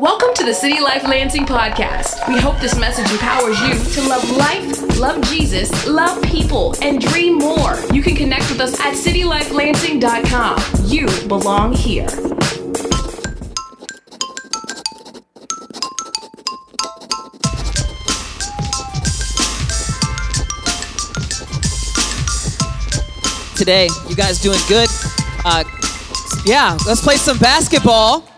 Welcome to the City Life Lansing podcast. We hope this message empowers you to love life, love Jesus, love people, and dream more. You can connect with us at citylifelansing.com. You belong here. today. You guys doing good? Uh, yeah, let's play some basketball.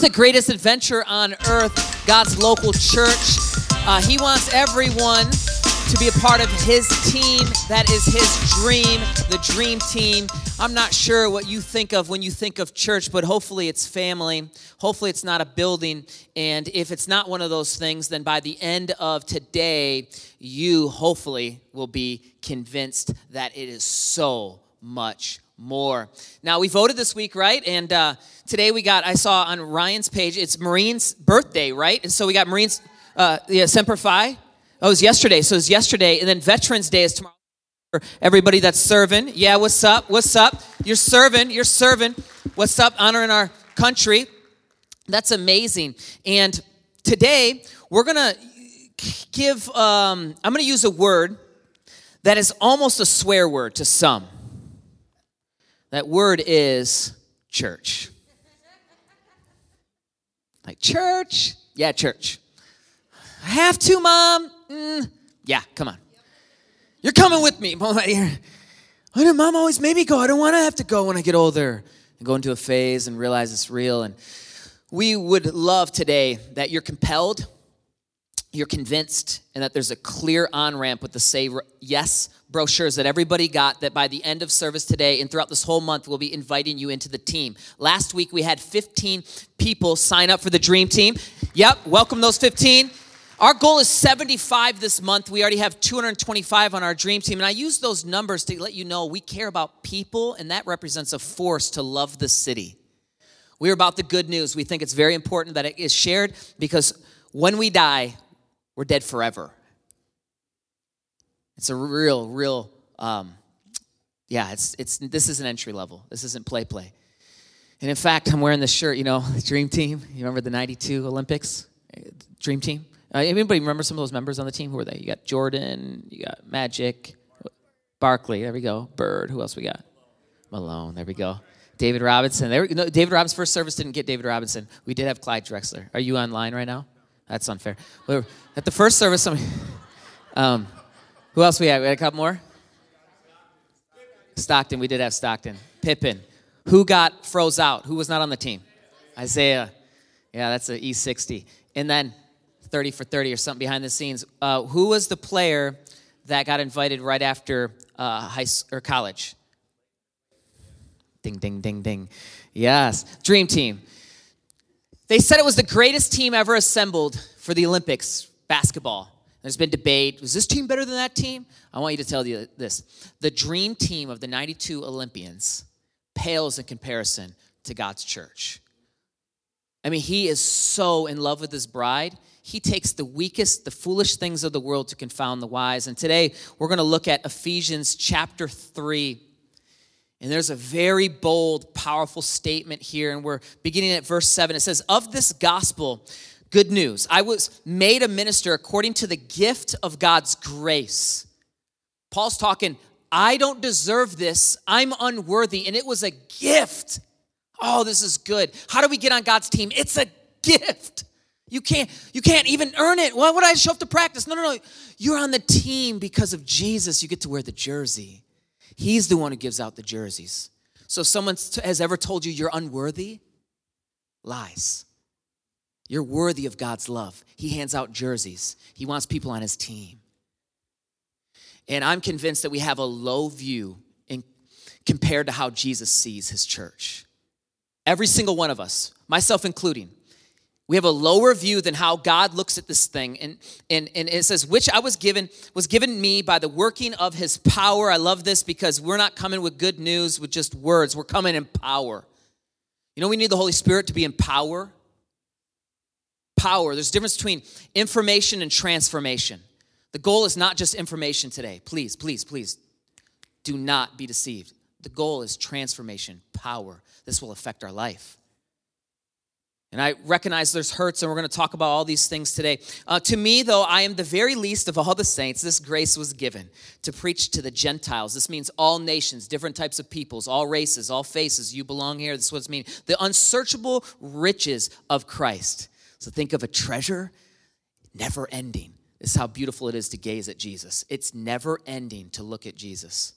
The greatest adventure on earth, God's local church. Uh, he wants everyone to be a part of his team. That is his dream, the dream team. I'm not sure what you think of when you think of church, but hopefully it's family. Hopefully it's not a building. And if it's not one of those things, then by the end of today, you hopefully will be convinced that it is so much more. Now, we voted this week, right? And uh, today we got, I saw on Ryan's page, it's Marine's birthday, right? And so we got Marine's, uh, yeah, Semper Fi. Oh, it was yesterday. So it was yesterday. And then Veterans Day is tomorrow. For everybody that's serving. Yeah, what's up? What's up? You're serving. You're serving. What's up? Honoring our country. That's amazing. And today, we're going to give, um, I'm going to use a word that is almost a swear word to some. That word is church. Like, church? Yeah, church. I have to, mom. Mm, yeah, come on. You're coming with me. I know mom always made me go. I don't want to have to go when I get older. And go into a phase and realize it's real. And we would love today that you're compelled, you're convinced, and that there's a clear on ramp with the Say Yes brochures that everybody got that by the end of service today and throughout this whole month, we'll be inviting you into the team. Last week, we had 15 people sign up for the Dream Team. Yep, welcome those 15. Our goal is 75 this month. We already have 225 on our dream team. And I use those numbers to let you know we care about people, and that represents a force to love the city. We're about the good news. We think it's very important that it is shared because when we die, we're dead forever. It's a real, real, um, yeah, it's, it's, this is an entry level. This isn't play, play. And in fact, I'm wearing this shirt, you know, Dream Team. You remember the 92 Olympics? Dream Team? Uh, anybody remember some of those members on the team? Who were they? You got Jordan, you got Magic, Barkley. There we go. Bird. Who else we got? Malone. There we go. David Robinson. There, no, David Robinson's first service didn't get David Robinson. We did have Clyde Drexler. Are you online right now? That's unfair. At the first service, um, who else we had? We had a couple more. Stockton. We did have Stockton. Pippen. Who got froze out? Who was not on the team? Isaiah. Yeah, that's an E60. And then 30 for 30 or something behind the scenes. Uh, who was the player that got invited right after uh, high or college? Ding, ding, ding, ding. Yes, Dream Team. They said it was the greatest team ever assembled for the Olympics basketball. There's been debate. Was this team better than that team? I want you to tell you this. The dream team of the 92 Olympians pales in comparison to God's church. I mean, he is so in love with his bride he takes the weakest, the foolish things of the world to confound the wise. And today we're going to look at Ephesians chapter 3. And there's a very bold, powerful statement here. And we're beginning at verse 7. It says, Of this gospel, good news, I was made a minister according to the gift of God's grace. Paul's talking, I don't deserve this. I'm unworthy. And it was a gift. Oh, this is good. How do we get on God's team? It's a gift. You can't, you can't even earn it. Why would I show up to practice? No, no, no. You're on the team because of Jesus. You get to wear the jersey. He's the one who gives out the jerseys. So if someone has ever told you you're unworthy, lies. You're worthy of God's love. He hands out jerseys. He wants people on his team. And I'm convinced that we have a low view in, compared to how Jesus sees his church. Every single one of us, myself including, we have a lower view than how God looks at this thing. And, and, and it says, which I was given, was given me by the working of his power. I love this because we're not coming with good news with just words. We're coming in power. You know, we need the Holy Spirit to be in power. Power. There's a difference between information and transformation. The goal is not just information today. Please, please, please do not be deceived. The goal is transformation, power. This will affect our life. And I recognize there's hurts, and we're going to talk about all these things today. Uh, to me, though, I am the very least of all the saints. This grace was given to preach to the Gentiles. This means all nations, different types of peoples, all races, all faces. You belong here. This is what it means. The unsearchable riches of Christ. So think of a treasure never ending. This is how beautiful it is to gaze at Jesus. It's never ending to look at Jesus.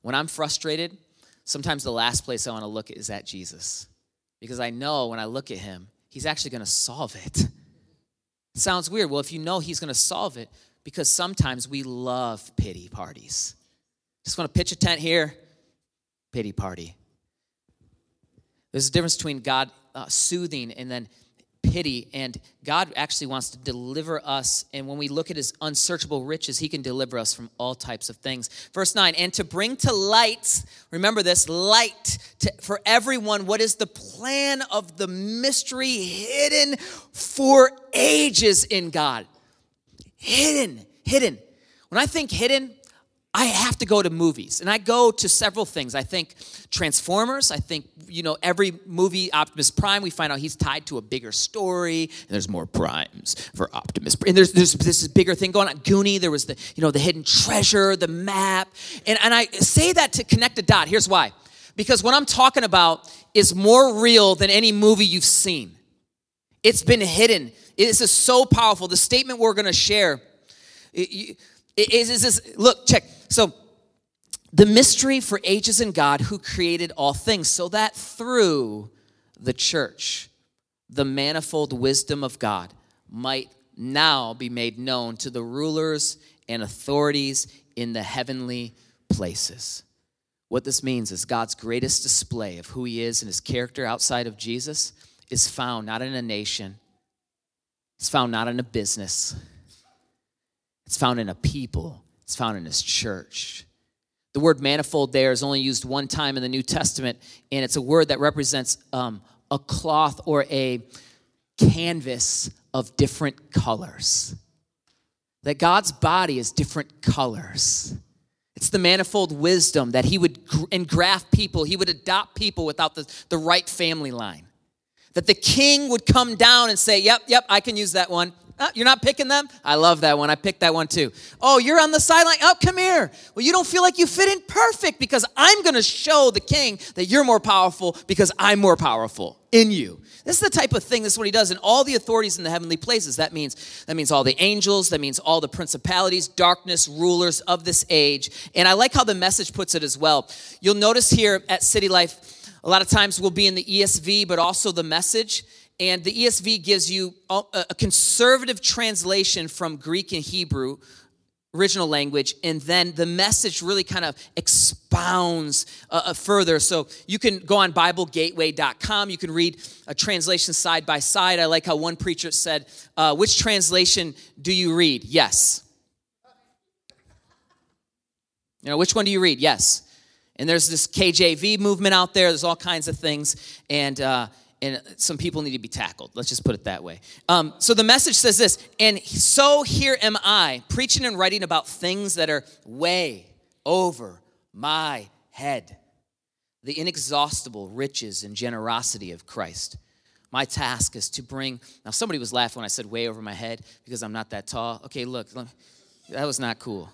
When I'm frustrated, sometimes the last place I want to look is at Jesus because I know when I look at him, he's actually going to solve it. Sounds weird. Well, if you know he's going to solve it, because sometimes we love pity parties. Just want to pitch a tent here, pity party. There's a difference between God uh, soothing and then pity, and God actually wants to deliver us. And when we look at his unsearchable riches, he can deliver us from all types of things. Verse 9, and to bring to light, remember this, light to, for everyone, what is the plan of the mystery hidden for ages in God? Hidden, hidden. When I think hidden, I have to go to movies, and I go to several things. I think Transformers. I think you know every movie Optimus Prime. We find out he's tied to a bigger story, and there's more primes for Optimus. And there's, there's this bigger thing going on. Goonie. There was the you know the hidden treasure, the map, and and I say that to connect a dot. Here's why, because what I'm talking about is more real than any movie you've seen. It's been hidden. This is so powerful. The statement we're going to share. It, is, is this, look, check. So, the mystery for ages in God who created all things, so that through the church, the manifold wisdom of God might now be made known to the rulers and authorities in the heavenly places. What this means is God's greatest display of who He is and His character outside of Jesus is found not in a nation, it's found not in a business. It's found in a people, it's found in his church. The word manifold there is only used one time in the New Testament, and it's a word that represents um, a cloth or a canvas of different colors. That God's body is different colors. It's the manifold wisdom that He would engraft people, He would adopt people without the, the right family line. That the king would come down and say, Yep, yep, I can use that one. Oh, you're not picking them? I love that one. I picked that one too. Oh, you're on the sideline. Oh, come here. Well, you don't feel like you fit in perfect because I'm going to show the king that you're more powerful because I'm more powerful in you. This is the type of thing, this is what he does in all the authorities in the heavenly places. That means that means all the angels, that means all the principalities, darkness, rulers of this age. And I like how the message puts it as well. You'll notice here at City Life, a lot of times we'll be in the ESV, but also the message. And the ESV gives you a conservative translation from Greek and Hebrew, original language, and then the message really kind of expounds uh, uh, further. So you can go on BibleGateway.com. You can read a translation side by side. I like how one preacher said, uh, Which translation do you read? Yes. You know, which one do you read? Yes. And there's this KJV movement out there. There's all kinds of things. And, uh, and some people need to be tackled. Let's just put it that way. Um, so the message says this, and so here am I, preaching and writing about things that are way over my head. The inexhaustible riches and generosity of Christ. My task is to bring. Now, somebody was laughing when I said way over my head because I'm not that tall. Okay, look, look that was not cool.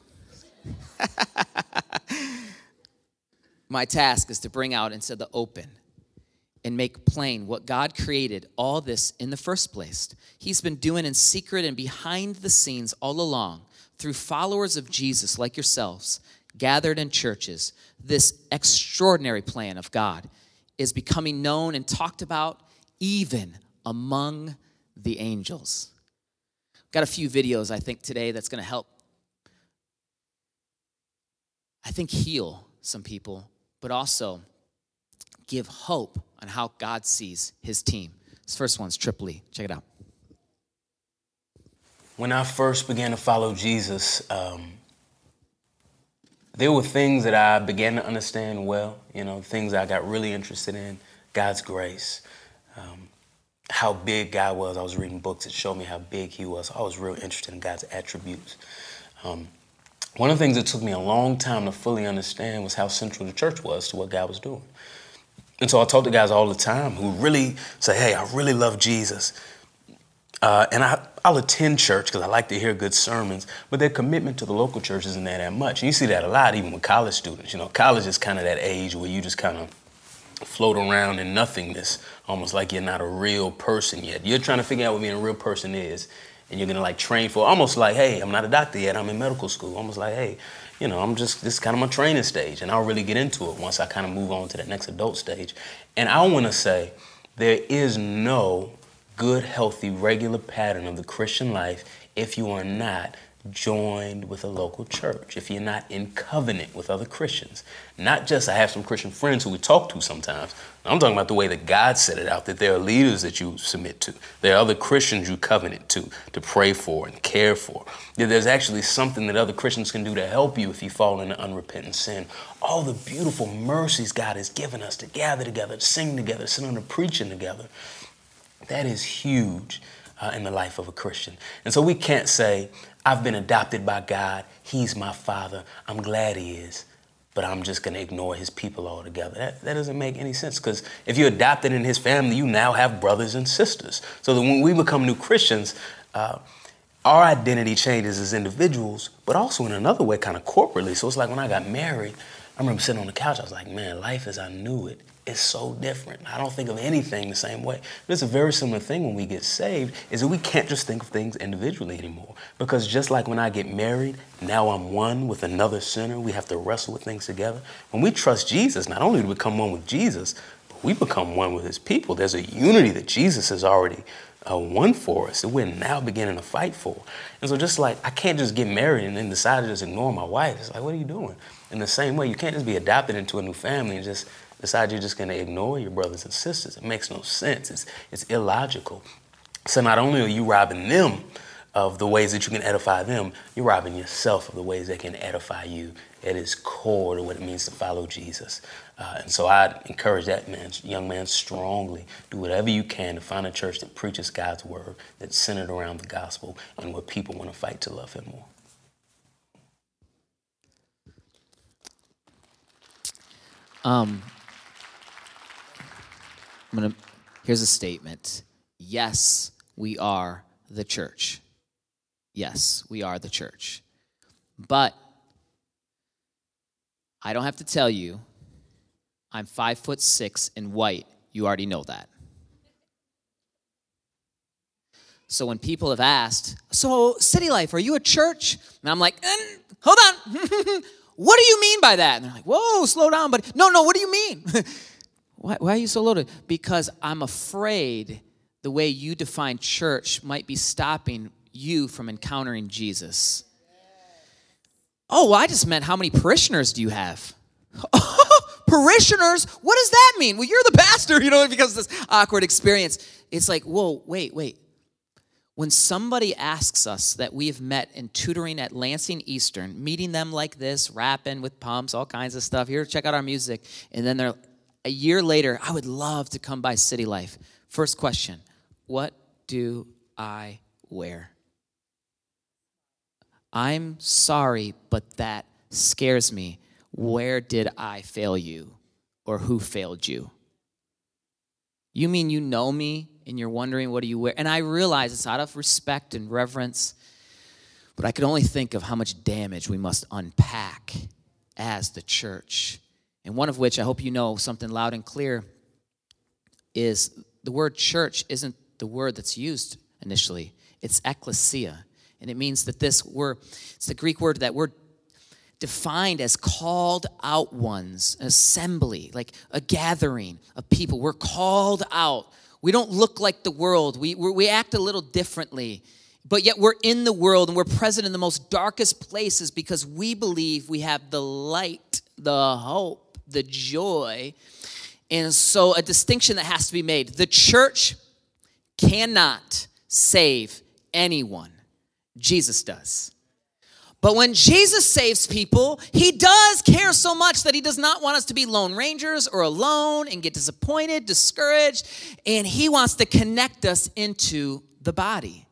my task is to bring out into the open and make plain what God created all this in the first place. He's been doing in secret and behind the scenes all along through followers of Jesus like yourselves, gathered in churches. This extraordinary plan of God is becoming known and talked about even among the angels. Got a few videos, I think, today that's going to help, I think, heal some people, but also give hope on how God sees his team. This first one's Triple E. Check it out. When I first began to follow Jesus, um, there were things that I began to understand well, you know, things I got really interested in God's grace, um, how big God was. I was reading books that showed me how big He was. I was real interested in God's attributes. Um, one of the things that took me a long time to fully understand was how central the church was to what God was doing. And so I talk to guys all the time who really say, hey, I really love Jesus. Uh, and I, I'll attend church because I like to hear good sermons, but their commitment to the local church isn't that, that much. And you see that a lot even with college students. You know, college is kind of that age where you just kind of float around in nothingness, almost like you're not a real person yet. You're trying to figure out what being a real person is, and you're gonna like train for almost like, hey, I'm not a doctor yet, I'm in medical school. Almost like, hey, you know, I'm just this is kind of my training stage, and I'll really get into it once I kind of move on to that next adult stage. And I want to say there is no good, healthy, regular pattern of the Christian life if you are not joined with a local church, if you're not in covenant with other Christians. Not just I have some Christian friends who we talk to sometimes. I'm talking about the way that God set it out, that there are leaders that you submit to. There are other Christians you covenant to, to pray for and care for. There's actually something that other Christians can do to help you if you fall into unrepentant sin. All the beautiful mercies God has given us to gather together, to sing together, sit under preaching together. That is huge uh, in the life of a Christian. And so we can't say, I've been adopted by God, He's my Father, I'm glad He is, but I'm just going to ignore His people altogether. That, that doesn't make any sense because if you're adopted in His family, you now have brothers and sisters. So that when we become new Christians, uh, our identity changes as individuals, but also in another way, kind of corporately. So it's like when I got married, I remember sitting on the couch, I was like, man, life as I knew it is so different. I don't think of anything the same way. But it's a very similar thing when we get saved, is that we can't just think of things individually anymore. Because just like when I get married, now I'm one with another sinner. We have to wrestle with things together. When we trust Jesus, not only do we become one with Jesus, but we become one with his people. There's a unity that Jesus has already uh, won for us that we're now beginning to fight for. And so just like I can't just get married and then decide to just ignore my wife. It's like, what are you doing? In the same way, you can't just be adopted into a new family and just decide you're just going to ignore your brothers and sisters. It makes no sense. It's, it's illogical. So not only are you robbing them of the ways that you can edify them, you're robbing yourself of the ways that can edify you at its core to what it means to follow Jesus. Uh, and so I encourage that man, young man strongly. Do whatever you can to find a church that preaches God's word, that's centered around the gospel, and where people want to fight to love Him more. Um, I'm gonna. Here's a statement. Yes, we are the church. Yes, we are the church. But I don't have to tell you. I'm five foot six and white. You already know that. So when people have asked, "So City Life, are you a church?" and I'm like, mm, "Hold on, what do you mean by that?" And they're like, "Whoa, slow down, buddy." No, no, what do you mean? Why, why, are you so loaded? Because I'm afraid the way you define church might be stopping you from encountering Jesus. Oh, well, I just meant how many parishioners do you have? parishioners? What does that mean? Well, you're the pastor, you know, it becomes this awkward experience. It's like, whoa, wait, wait. When somebody asks us that we have met in tutoring at Lansing Eastern, meeting them like this, rapping with pumps, all kinds of stuff, here, check out our music, and then they're a year later, I would love to come by City Life. First question What do I wear? I'm sorry, but that scares me. Where did I fail you? Or who failed you? You mean you know me and you're wondering what do you wear? And I realize it's out of respect and reverence, but I can only think of how much damage we must unpack as the church and one of which I hope you know something loud and clear is the word church isn't the word that's used initially, it's ecclesia. And it means that this word, it's the Greek word that we're defined as called out ones, an assembly, like a gathering of people. We're called out. We don't look like the world, we, we act a little differently. But yet we're in the world and we're present in the most darkest places because we believe we have the light, the hope the joy. And so, a distinction that has to be made the church cannot save anyone, Jesus does. But when Jesus saves people, he does care so much that he does not want us to be lone rangers or alone and get disappointed, discouraged, and he wants to connect us into the body.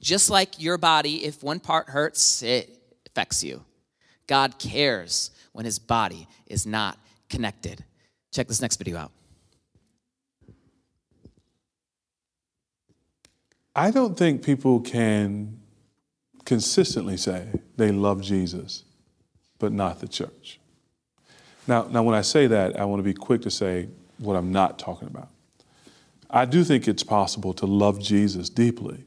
Just like your body, if one part hurts, it affects you. God cares when his body is not connected. Check this next video out. I don't think people can consistently say they love Jesus, but not the church. Now, now, when I say that, I want to be quick to say what I'm not talking about. I do think it's possible to love Jesus deeply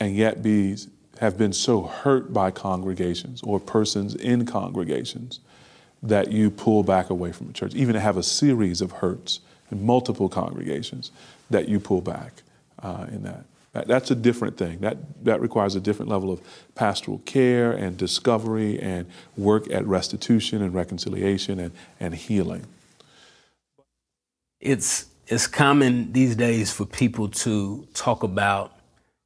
and yet be, have been so hurt by congregations or persons in congregations that you pull back away from the church, even to have a series of hurts in multiple congregations that you pull back uh, in that. that. That's a different thing. That, that requires a different level of pastoral care and discovery and work at restitution and reconciliation and, and healing. It's, it's common these days for people to talk about,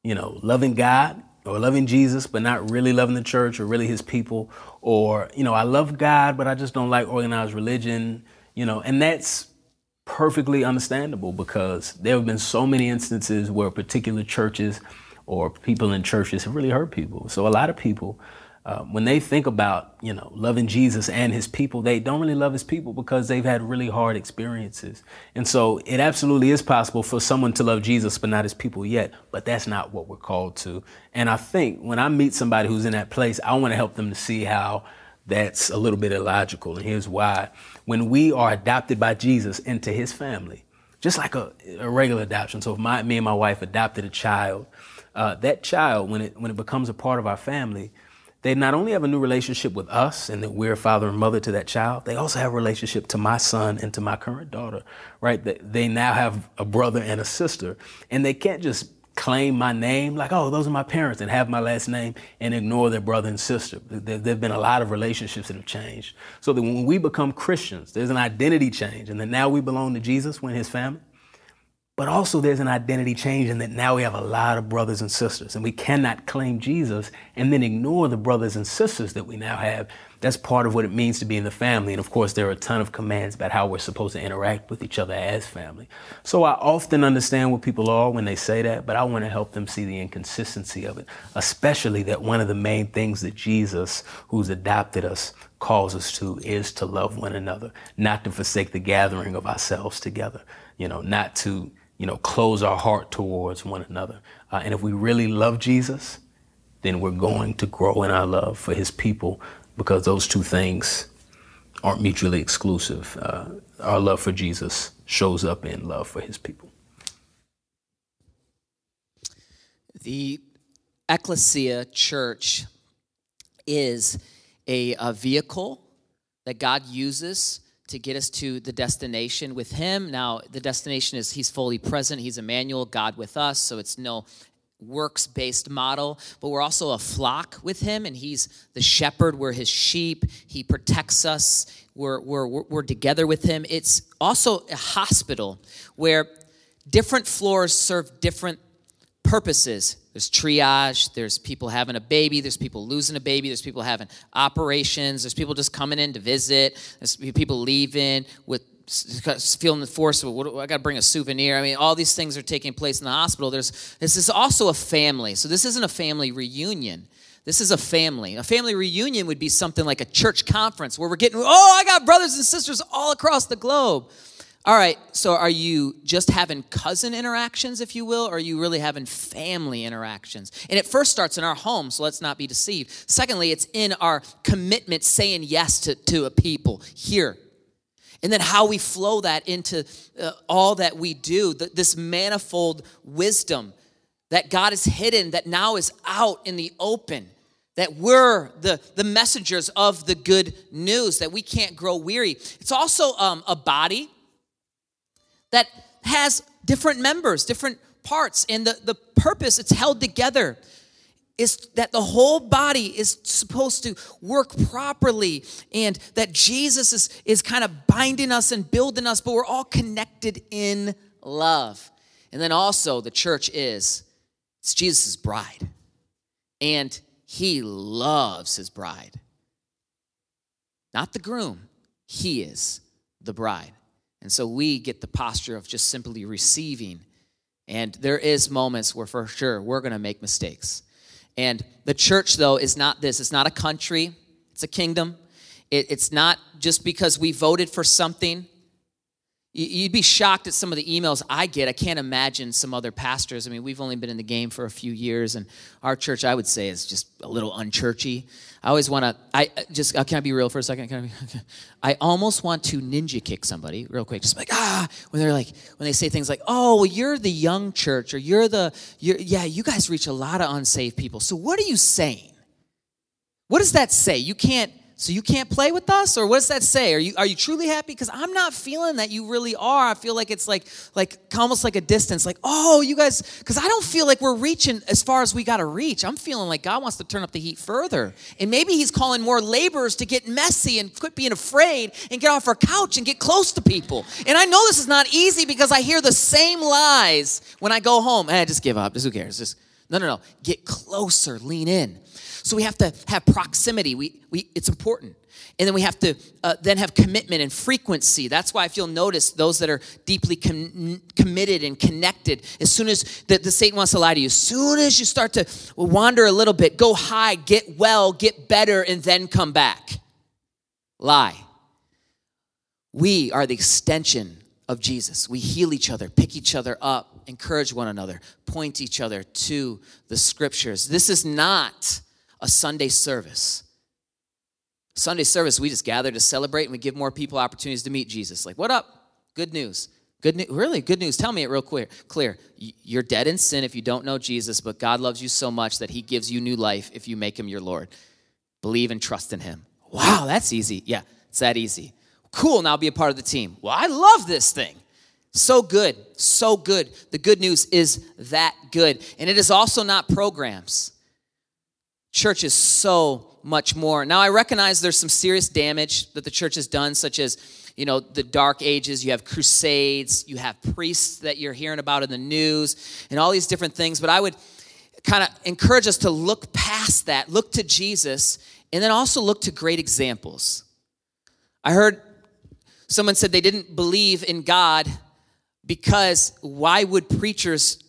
you know, loving God or loving Jesus, but not really loving the church or really his people. Or, you know, I love God, but I just don't like organized religion, you know, and that's perfectly understandable because there have been so many instances where particular churches or people in churches have really hurt people. So a lot of people um, when they think about you know loving Jesus and his people, they don't really love his people because they've had really hard experiences. And so it absolutely is possible for someone to love Jesus but not his people yet, but that's not what we're called to. And I think when I meet somebody who's in that place, I want to help them to see how that's a little bit illogical. And here's why. When we are adopted by Jesus into his family, just like a, a regular adoption. So if my, me and my wife adopted a child, uh, that child, when it, when it becomes a part of our family, they not only have a new relationship with us and that we're father and mother to that child, they also have a relationship to my son and to my current daughter, right? They now have a brother and a sister, and they can't just claim my name like, oh, those are my parents and have my last name and ignore their brother and sister. There have been a lot of relationships that have changed. So that when we become Christians, there's an identity change, and that now we belong to Jesus when his family. But also, there's an identity change in that now we have a lot of brothers and sisters, and we cannot claim Jesus and then ignore the brothers and sisters that we now have. That's part of what it means to be in the family. And of course, there are a ton of commands about how we're supposed to interact with each other as family. So I often understand what people are when they say that, but I want to help them see the inconsistency of it, especially that one of the main things that Jesus, who's adopted us, calls us to is to love one another, not to forsake the gathering of ourselves together, you know, not to you know, close our heart towards one another. Uh, and if we really love Jesus, then we're going to grow in our love for his people because those two things aren't mutually exclusive. Uh, our love for Jesus shows up in love for his people. The ecclesia church is a, a vehicle that God uses to get us to the destination with him. Now, the destination is he's fully present, he's Emmanuel, God with us, so it's no works based model, but we're also a flock with him, and he's the shepherd. We're his sheep. He protects us. We're, we're, we're together with him. It's also a hospital where different floors serve different purposes. There's triage, there's people having a baby, there's people losing a baby, there's people having operations, there's people just coming in to visit, there's people leaving with feeling the force of I got to bring a souvenir. I mean, all these things are taking place in the hospital. There's this is also a family. So this isn't a family reunion. This is a family. A family reunion would be something like a church conference where we're getting, oh, I got brothers and sisters all across the globe. All right, so are you just having cousin interactions, if you will, or are you really having family interactions? And it first starts in our home, so let's not be deceived. Secondly, it's in our commitment saying yes to, to a people here. And then how we flow that into uh, all that we do, this manifold wisdom that God has hidden, that now is out in the open that we're the, the messengers of the good news, that we can't grow weary. It's also um, a body that has different members, different parts, and the, the purpose it's held together is that the whole body is supposed to work properly and that Jesus is, is kind of binding us and building us, but we're all connected in love. And then also, the church is it's Jesus' bride, and he loves his bride. Not the groom, he is the bride. And so we get the posture of just simply receiving. And there is moments where for sure we're going to make mistakes. And the church though is not this. It's not a country. It's a kingdom. It, it's not just because we voted for something. You'd be shocked at some of the emails I get. I can't imagine some other pastors. I mean, we've only been in the game for a few years, and our church, I would say, is just a little unchurchy. I always want to. I just uh, can I be real for a second? Can I, be, I almost want to ninja kick somebody real quick, just like ah, when they're like when they say things like, "Oh, well, you're the young church," or "You're the you're, yeah, you guys reach a lot of unsaved people." So what are you saying? What does that say? You can't so you can't play with us? Or what does that say? Are you are you truly happy? Because i'm not feeling that you really are. I feel like it's like like almost like a distance. Like oh you guys because i don't feel like we're reaching as far as we got to reach. I'm feeling like god wants to turn up the heat further. And maybe he's calling more laborers to get messy and quit being afraid and get off our couch and get close to people. And i know this is not easy because i hear the same lies when i go home. Hey just give up. Just who cares? Just no no no. Get closer. Lean in so we have to have proximity. We, we, it's important. And then we have to uh, then have commitment and frequency. That's why if you'll notice those that are deeply com- committed and connected, as soon as the, the Satan wants to lie to you, as soon as you start to wander a little bit, go high, get well, get better, and then come back. Lie. We are the extension of Jesus. We heal each other, pick each other up, encourage one another, point each other to the scriptures. This is not a Sunday service. Sunday service, we just gather to celebrate and we give more people opportunities to meet Jesus. Like, what up? Good news. Good news. Really, good news. Tell me it real clear. Clear. You're dead in sin if you don't know Jesus, but God loves you so much that He gives you new life if you make Him your Lord. Believe and trust in Him. Wow, that's easy. Yeah, it's that easy. Cool. Now be a part of the team. Well, I love this thing. So good. So good. The good news is that good. And it is also not programs. Church is so much more. Now, I recognize there's some serious damage that the church has done, such as, you know, the dark ages. You have crusades, you have priests that you're hearing about in the news, and all these different things. But I would kind of encourage us to look past that, look to Jesus, and then also look to great examples. I heard someone said they didn't believe in God because why would preachers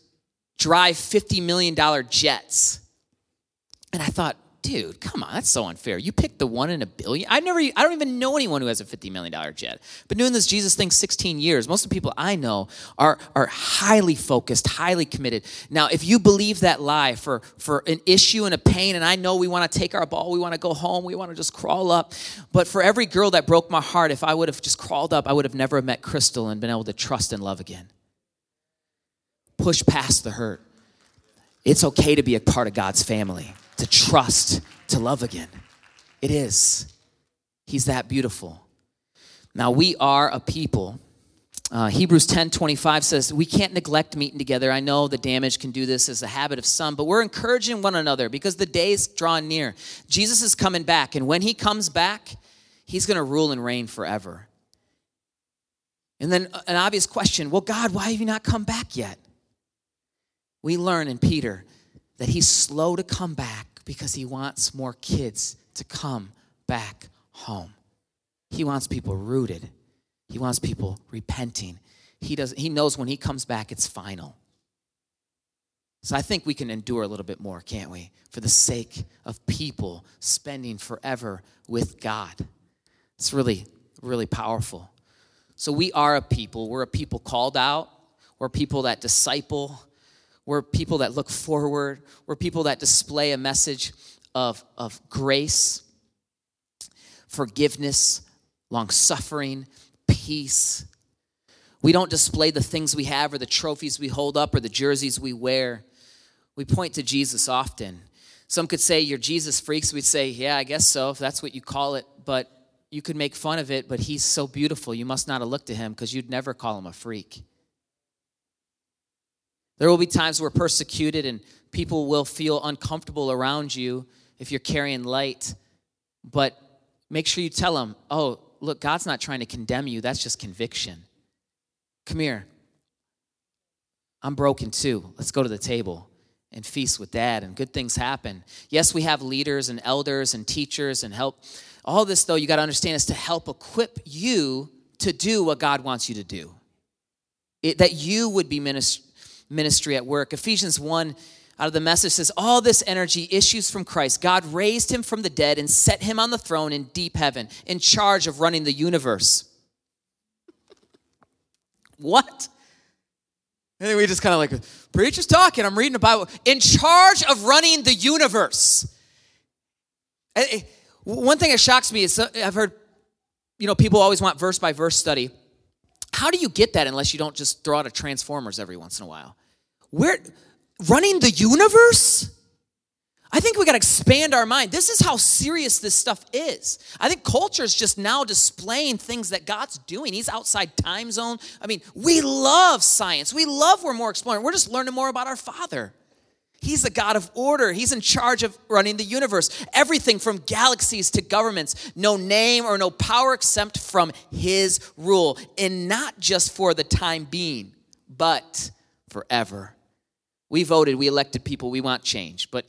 drive $50 million jets? And I thought, dude, come on, that's so unfair. You picked the one in a billion. I never, I don't even know anyone who has a $50 million jet. But doing this Jesus thing 16 years, most of the people I know are, are highly focused, highly committed. Now, if you believe that lie for, for an issue and a pain, and I know we want to take our ball, we want to go home, we want to just crawl up. But for every girl that broke my heart, if I would have just crawled up, I would have never met Crystal and been able to trust and love again. Push past the hurt. It's okay to be a part of God's family to trust, to love again. It is. He's that beautiful. Now, we are a people. Uh, Hebrews 10 25 says, We can't neglect meeting together. I know the damage can do this as a habit of some, but we're encouraging one another because the day is drawing near. Jesus is coming back, and when he comes back, he's going to rule and reign forever. And then an obvious question well, God, why have you not come back yet? We learn in Peter that he's slow to come back because he wants more kids to come back home. He wants people rooted. He wants people repenting. He does he knows when he comes back it's final. So I think we can endure a little bit more, can't we? For the sake of people spending forever with God. It's really really powerful. So we are a people, we're a people called out, we're people that disciple, we're people that look forward. We're people that display a message of, of grace, forgiveness, long suffering, peace. We don't display the things we have or the trophies we hold up or the jerseys we wear. We point to Jesus often. Some could say you're Jesus freaks. We'd say, yeah, I guess so, if that's what you call it. But you could make fun of it, but he's so beautiful. You must not have looked at him because you'd never call him a freak. There will be times where persecuted and people will feel uncomfortable around you if you're carrying light. But make sure you tell them, oh, look, God's not trying to condemn you, that's just conviction. Come here. I'm broken too. Let's go to the table and feast with dad, and good things happen. Yes, we have leaders and elders and teachers and help. All this, though, you got to understand is to help equip you to do what God wants you to do. It, that you would be minister ministry at work. Ephesians 1 out of the message says, All this energy issues from Christ. God raised him from the dead and set him on the throne in deep heaven, in charge of running the universe. what? And then we just kind of like, preacher's talking, I'm reading the Bible. In charge of running the universe. One thing that shocks me is uh, I've heard, you know, people always want verse by verse study. How do you get that unless you don't just throw out a Transformers every once in a while? We're running the universe? I think we got to expand our mind. This is how serious this stuff is. I think culture is just now displaying things that God's doing. He's outside time zone. I mean, we love science. We love we're more exploring. We're just learning more about our Father. He's the God of order. He's in charge of running the universe. Everything from galaxies to governments, no name or no power exempt from His rule. And not just for the time being, but forever. We voted, we elected people, we want change. But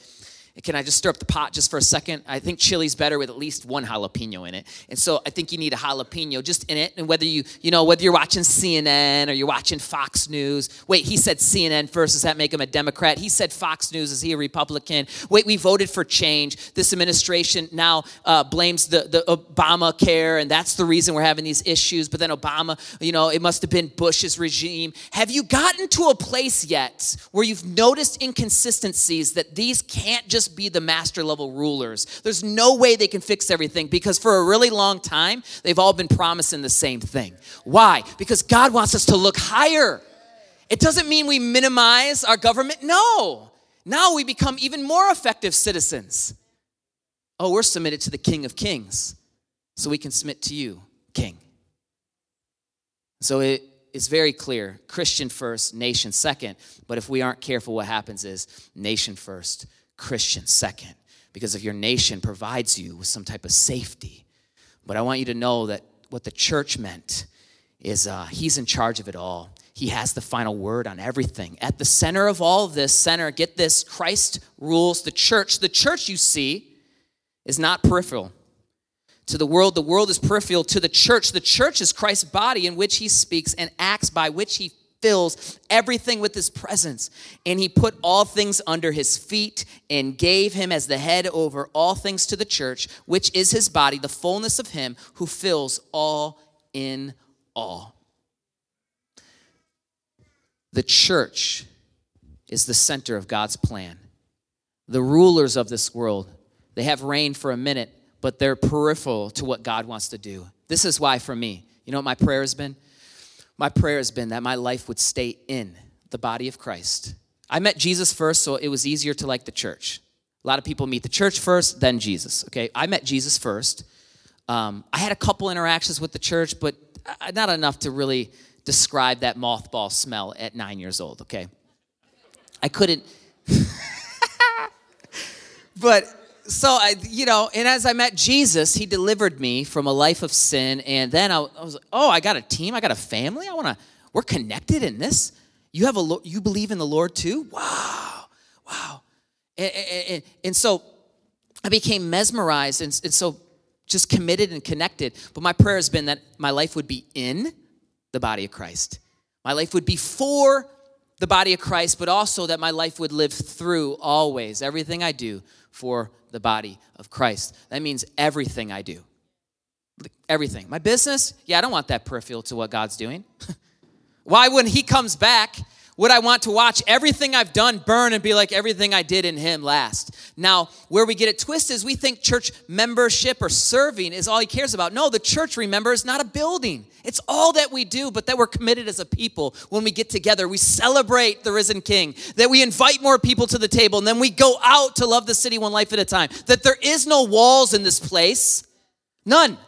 can I just stir up the pot just for a second? I think chili's better with at least one jalapeno in it. And so I think you need a jalapeno just in it. And whether you, you know, whether you're watching CNN or you're watching Fox News. Wait, he said CNN first. Does that make him a Democrat? He said Fox News. Is he a Republican? Wait, we voted for change. This administration now uh, blames the, the Obamacare, and that's the reason we're having these issues. But then Obama, you know, it must have been Bush's regime. Have you gotten to a place yet where you've noticed inconsistencies that these can't just be the master level rulers. There's no way they can fix everything because for a really long time, they've all been promising the same thing. Why? Because God wants us to look higher. It doesn't mean we minimize our government. No. Now we become even more effective citizens. Oh, we're submitted to the King of Kings, so we can submit to you, King. So it is very clear Christian first, nation second. But if we aren't careful, what happens is nation first, Christian second, because if your nation provides you with some type of safety. But I want you to know that what the church meant is uh, he's in charge of it all. He has the final word on everything. At the center of all of this, center, get this, Christ rules the church. The church, you see, is not peripheral to the world. The world is peripheral to the church. The church is Christ's body in which he speaks and acts by which he fills everything with his presence. And he put all things under his feet and gave him as the head over all things to the church, which is his body, the fullness of him who fills all in all. The church is the center of God's plan. The rulers of this world, they have reign for a minute, but they're peripheral to what God wants to do. This is why, for me, you know what my prayer has been? My prayer has been that my life would stay in the body of Christ. I met Jesus first, so it was easier to like the church. A lot of people meet the church first, then Jesus. Okay, I met Jesus first. Um, I had a couple interactions with the church, but not enough to really describe that mothball smell at nine years old. Okay, I couldn't. but so I, you know, and as I met Jesus, he delivered me from a life of sin. And then I, I was like, oh, I got a team, I got a family. I want to, we're connected in this. You have a, you believe in the Lord too? Wow, wow. And, and, and so I became mesmerized and, and so just committed and connected. But my prayer has been that my life would be in the body of Christ. My life would be for the body of Christ, but also that my life would live through always everything I do for the body of Christ. That means everything I do. Everything. My business, yeah, I don't want that peripheral to what God's doing. Why, when He comes back, would I want to watch everything I've done burn and be like everything I did in Him last? Now, where we get it twisted is we think church membership or serving is all He cares about. No, the church, remember, is not a building. It's all that we do, but that we're committed as a people when we get together. We celebrate the risen King, that we invite more people to the table, and then we go out to love the city one life at a time. That there is no walls in this place. None.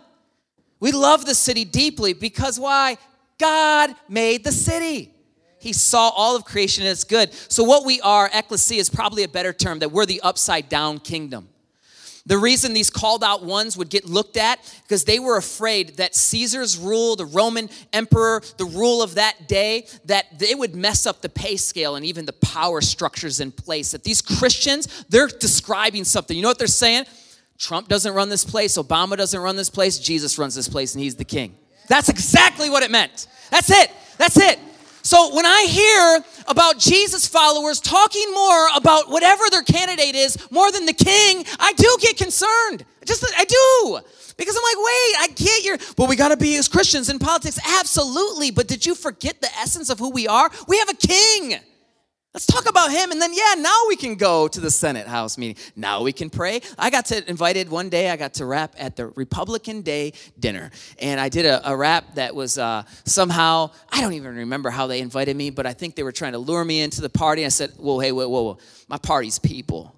We love the city deeply because why? God made the city. He saw all of creation as good. So, what we are, ecclesia, is probably a better term, that we're the upside down kingdom. The reason these called out ones would get looked at because they were afraid that Caesar's rule, the Roman emperor, the rule of that day, that they would mess up the pay scale and even the power structures in place. That these Christians, they're describing something. You know what they're saying? Trump doesn't run this place, Obama doesn't run this place, Jesus runs this place, and he's the king. That's exactly what it meant. That's it. That's it. So when I hear about Jesus followers talking more about whatever their candidate is more than the king, I do get concerned. Just I do. Because I'm like, wait, I get your, well, we got to be as Christians in politics. Absolutely. But did you forget the essence of who we are? We have a king. Let's talk about him. And then, yeah, now we can go to the Senate House meeting. Now we can pray. I got to invited one day, I got to rap at the Republican Day dinner. And I did a, a rap that was uh, somehow, I don't even remember how they invited me, but I think they were trying to lure me into the party. I said, whoa, hey, whoa, whoa, whoa. My party's people.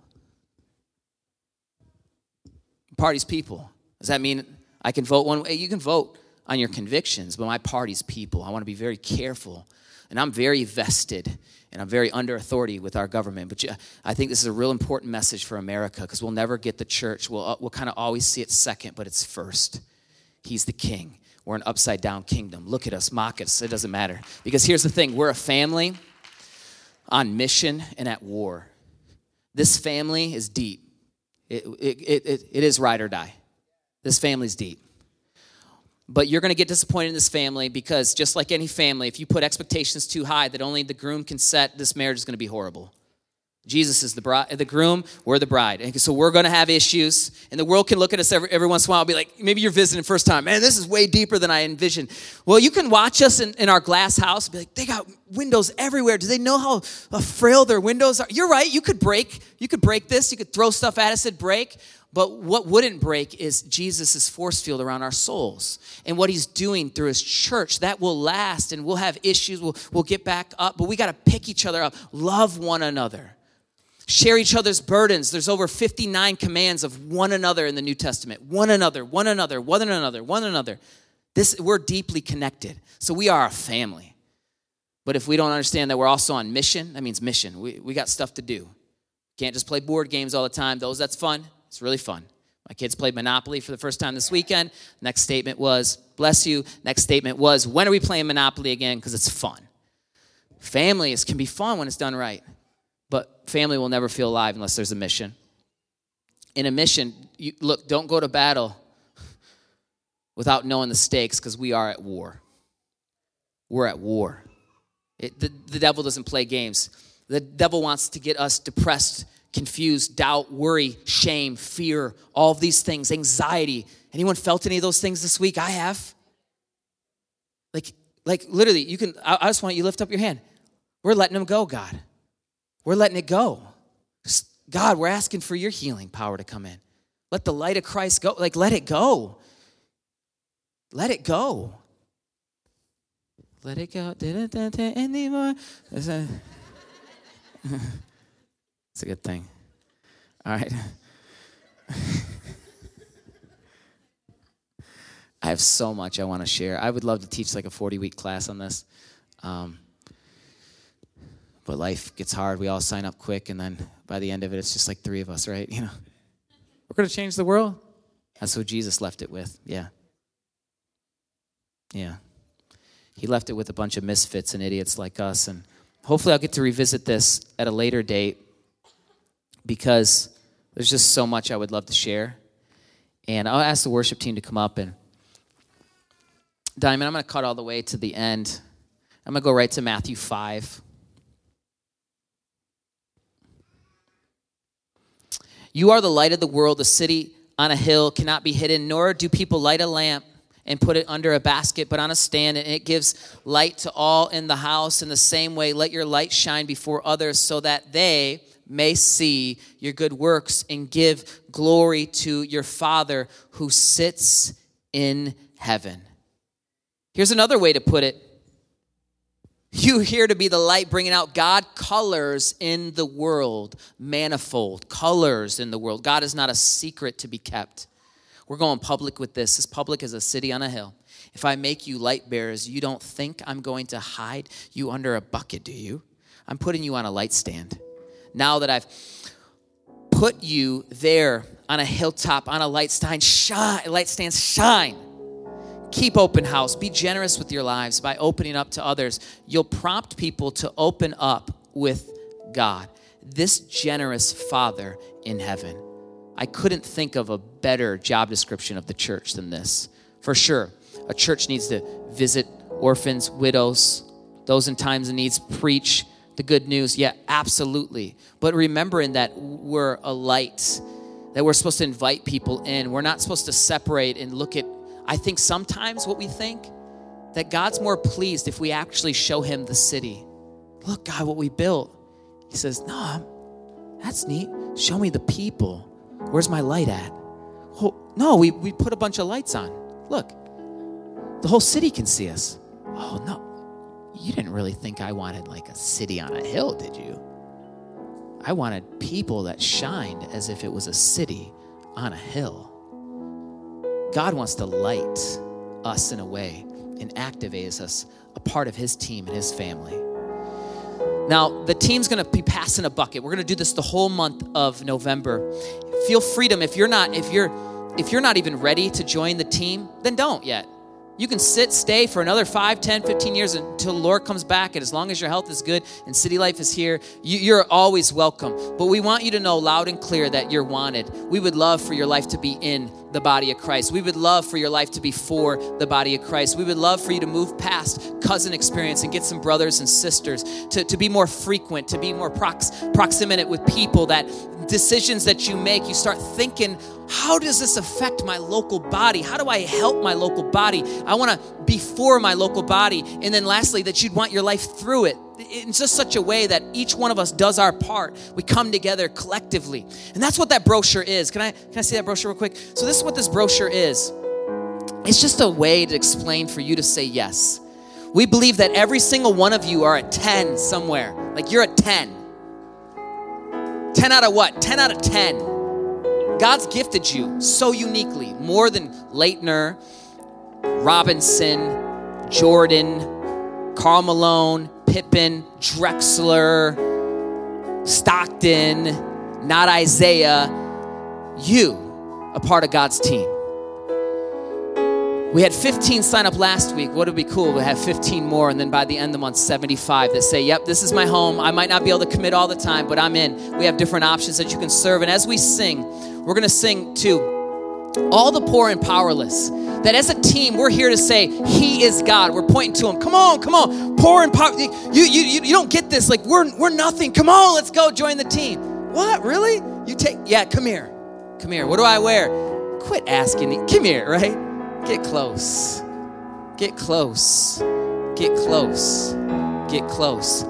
Party's people. Does that mean I can vote one way? You can vote on your convictions, but my party's people. I want to be very careful. And I'm very vested and I'm very under authority with our government. But I think this is a real important message for America because we'll never get the church. We'll, uh, we'll kind of always see it second, but it's first. He's the king. We're an upside down kingdom. Look at us, mock us. It doesn't matter. Because here's the thing we're a family on mission and at war. This family is deep, it, it, it, it is ride or die. This family's deep. But you're going to get disappointed in this family because, just like any family, if you put expectations too high that only the groom can set, this marriage is going to be horrible. Jesus is the bride, the groom, we're the bride. And so we're going to have issues. And the world can look at us every, every once in a while and be like, maybe you're visiting first time. Man, this is way deeper than I envisioned. Well, you can watch us in, in our glass house and be like, they got windows everywhere. Do they know how, how frail their windows are? You're right. You could break. You could break this. You could throw stuff at us, it'd break. But what wouldn't break is Jesus' force field around our souls and what he's doing through his church. That will last and we'll have issues. We'll, we'll get back up, but we got to pick each other up, love one another, share each other's burdens. There's over 59 commands of one another in the New Testament one another, one another, one another, one another. This, we're deeply connected. So we are a family. But if we don't understand that we're also on mission, that means mission. We, we got stuff to do. Can't just play board games all the time. Those, that's fun. It's really fun. My kids played Monopoly for the first time this weekend. Next statement was, bless you. Next statement was, when are we playing Monopoly again? Because it's fun. Family is, can be fun when it's done right, but family will never feel alive unless there's a mission. In a mission, you, look, don't go to battle without knowing the stakes because we are at war. We're at war. It, the, the devil doesn't play games. The devil wants to get us depressed confused, doubt, worry, shame, fear, all of these things, anxiety. Anyone felt any of those things this week? I have. Like, like literally, you can, I, I just want you to lift up your hand. We're letting them go, God. We're letting it go. God, we're asking for your healing power to come in. Let the light of Christ go. Like, let it go. Let it go. Let it go. Anymore. It's a good thing. All right. I have so much I want to share. I would love to teach like a 40 week class on this. Um, but life gets hard. We all sign up quick, and then by the end of it, it's just like three of us, right? You know, we're going to change the world. That's what Jesus left it with. Yeah. Yeah. He left it with a bunch of misfits and idiots like us. And hopefully, I'll get to revisit this at a later date because there's just so much I would love to share. And I'll ask the worship team to come up and Diamond, I'm going to cut all the way to the end. I'm going to go right to Matthew 5. You are the light of the world. The city on a hill cannot be hidden, nor do people light a lamp and put it under a basket, but on a stand, and it gives light to all in the house. In the same way, let your light shine before others so that they may see your good works and give glory to your Father who sits in heaven. Here's another way to put it you here to be the light bringing out God colors in the world, manifold colors in the world. God is not a secret to be kept. We're going public with this, as public as a city on a hill. If I make you light bearers, you don't think I'm going to hide you under a bucket, do you? I'm putting you on a light stand now that I've put you there on a hilltop, on a light stand, shine, light stand, shine. Keep open house. Be generous with your lives by opening up to others. You'll prompt people to open up with God. This generous Father in heaven. I couldn't think of a better job description of the church than this. For sure, a church needs to visit orphans, widows, those in times of needs, preach, the good news? Yeah, absolutely. But remembering that we're a light that we're supposed to invite people in. We're not supposed to separate and look at, I think sometimes what we think, that God's more pleased if we actually show him the city. Look, God, what we built. He says, No, that's neat. Show me the people. Where's my light at? Oh, no, we, we put a bunch of lights on. Look, the whole city can see us. Oh, no. You didn't really think I wanted like a city on a hill, did you? I wanted people that shined as if it was a city on a hill. God wants to light us in a way and activates us a part of his team and his family. Now, the team's gonna be passing a bucket. We're gonna do this the whole month of November. Feel freedom if you're not, if you're if you're not even ready to join the team, then don't yet. You can sit, stay for another 5, 10, 15 years until the Lord comes back. And as long as your health is good and city life is here, you, are always welcome. But we want you to know loud and clear that you're wanted. We would love for your life to be in the body of Christ. We would love for your life to be for the body of Christ. We would love for you to move past cousin experience and get some brothers and sisters, to, to be more frequent, to be more prox, proximate with people, that decisions that you make, you start thinking, how does this affect my local body? How do I help my local body? I want to be for my local body. And then lastly, that you'd want your life through it in just such a way that each one of us does our part. We come together collectively. And that's what that brochure is. Can I can I see that brochure real quick? So this is what this brochure is. It's just a way to explain for you to say yes. We believe that every single one of you are a 10 somewhere. Like you're a 10. 10 out of what? 10 out of 10. God's gifted you so uniquely, more than Laettner, Robinson, Jordan, Karl Malone, Pippen, Drexler, Stockton, not Isaiah. You, a part of God's team. We had 15 sign up last week. What would be cool? We have 15 more, and then by the end of the month, 75 that say, Yep, this is my home. I might not be able to commit all the time, but I'm in. We have different options that you can serve. And as we sing, we're going to sing to all the poor and powerless. That as a team, we're here to say, He is God. We're pointing to Him. Come on, come on. Poor and power. You, you, you, you don't get this. Like, we're, we're nothing. Come on, let's go join the team. What? Really? You take, yeah, come here. Come here. What do I wear? Quit asking me. Come here, right? Get close. Get close. Get close. Get close.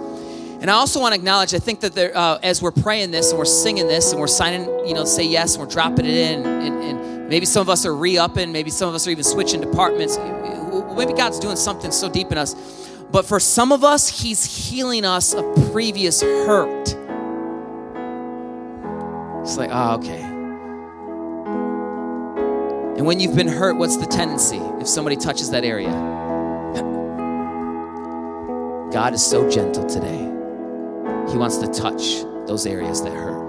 And I also want to acknowledge, I think that there, uh, as we're praying this and we're singing this and we're signing, you know, say yes, and we're dropping it in, and, and maybe some of us are re upping, maybe some of us are even switching departments. Maybe God's doing something so deep in us. But for some of us, He's healing us of previous hurt. It's like, oh, okay. And when you've been hurt, what's the tendency if somebody touches that area? God is so gentle today. He wants to touch those areas that hurt.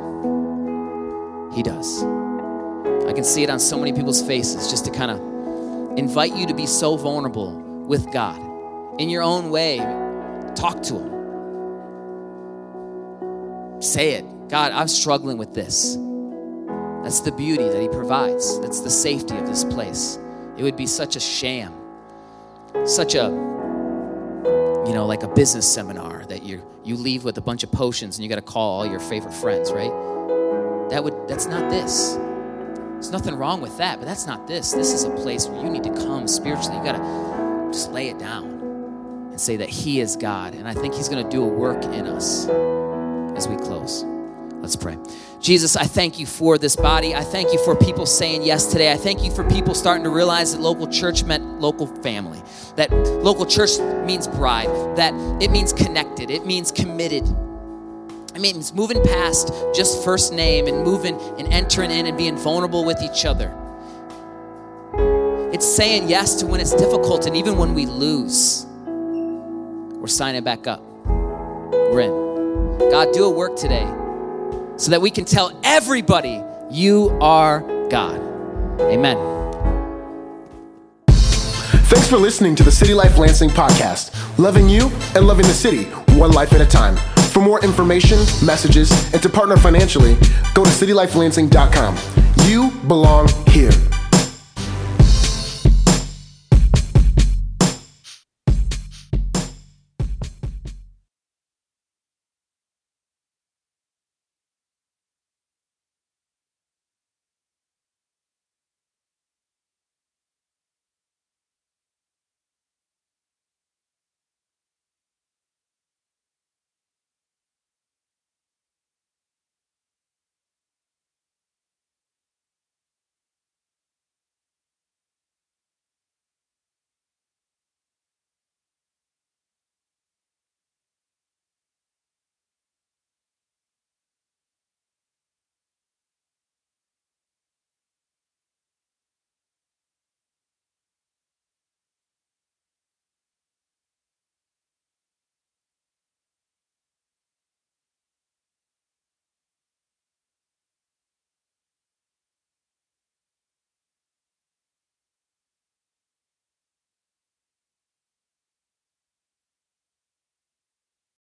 He does. I can see it on so many people's faces just to kind of invite you to be so vulnerable with God. In your own way, talk to Him. Say it God, I'm struggling with this. That's the beauty that He provides. That's the safety of this place. It would be such a sham, such a, you know, like a business seminar that you you leave with a bunch of potions and you got to call all your favorite friends, right? That would that's not this. There's nothing wrong with that, but that's not this. This is a place where you need to come spiritually. You got to just lay it down and say that He is God. And I think He's going to do a work in us as we close. Let's pray. Jesus, I thank you for this body. I thank you for people saying yes today. I thank you for people starting to realize that local church meant local family, that local church means bride, that it means connected, it means committed. I mean, it's moving past just first name and moving and entering in and being vulnerable with each other. It's saying yes to when it's difficult and even when we lose. We're signing back up. We're in. God, do a work today so that we can tell everybody you are God. Amen. Thanks for listening to the City Life Lansing podcast, loving you and loving the city, one life at a time. For more information, messages, and to partner financially, go to citylifelansing.com. You belong here.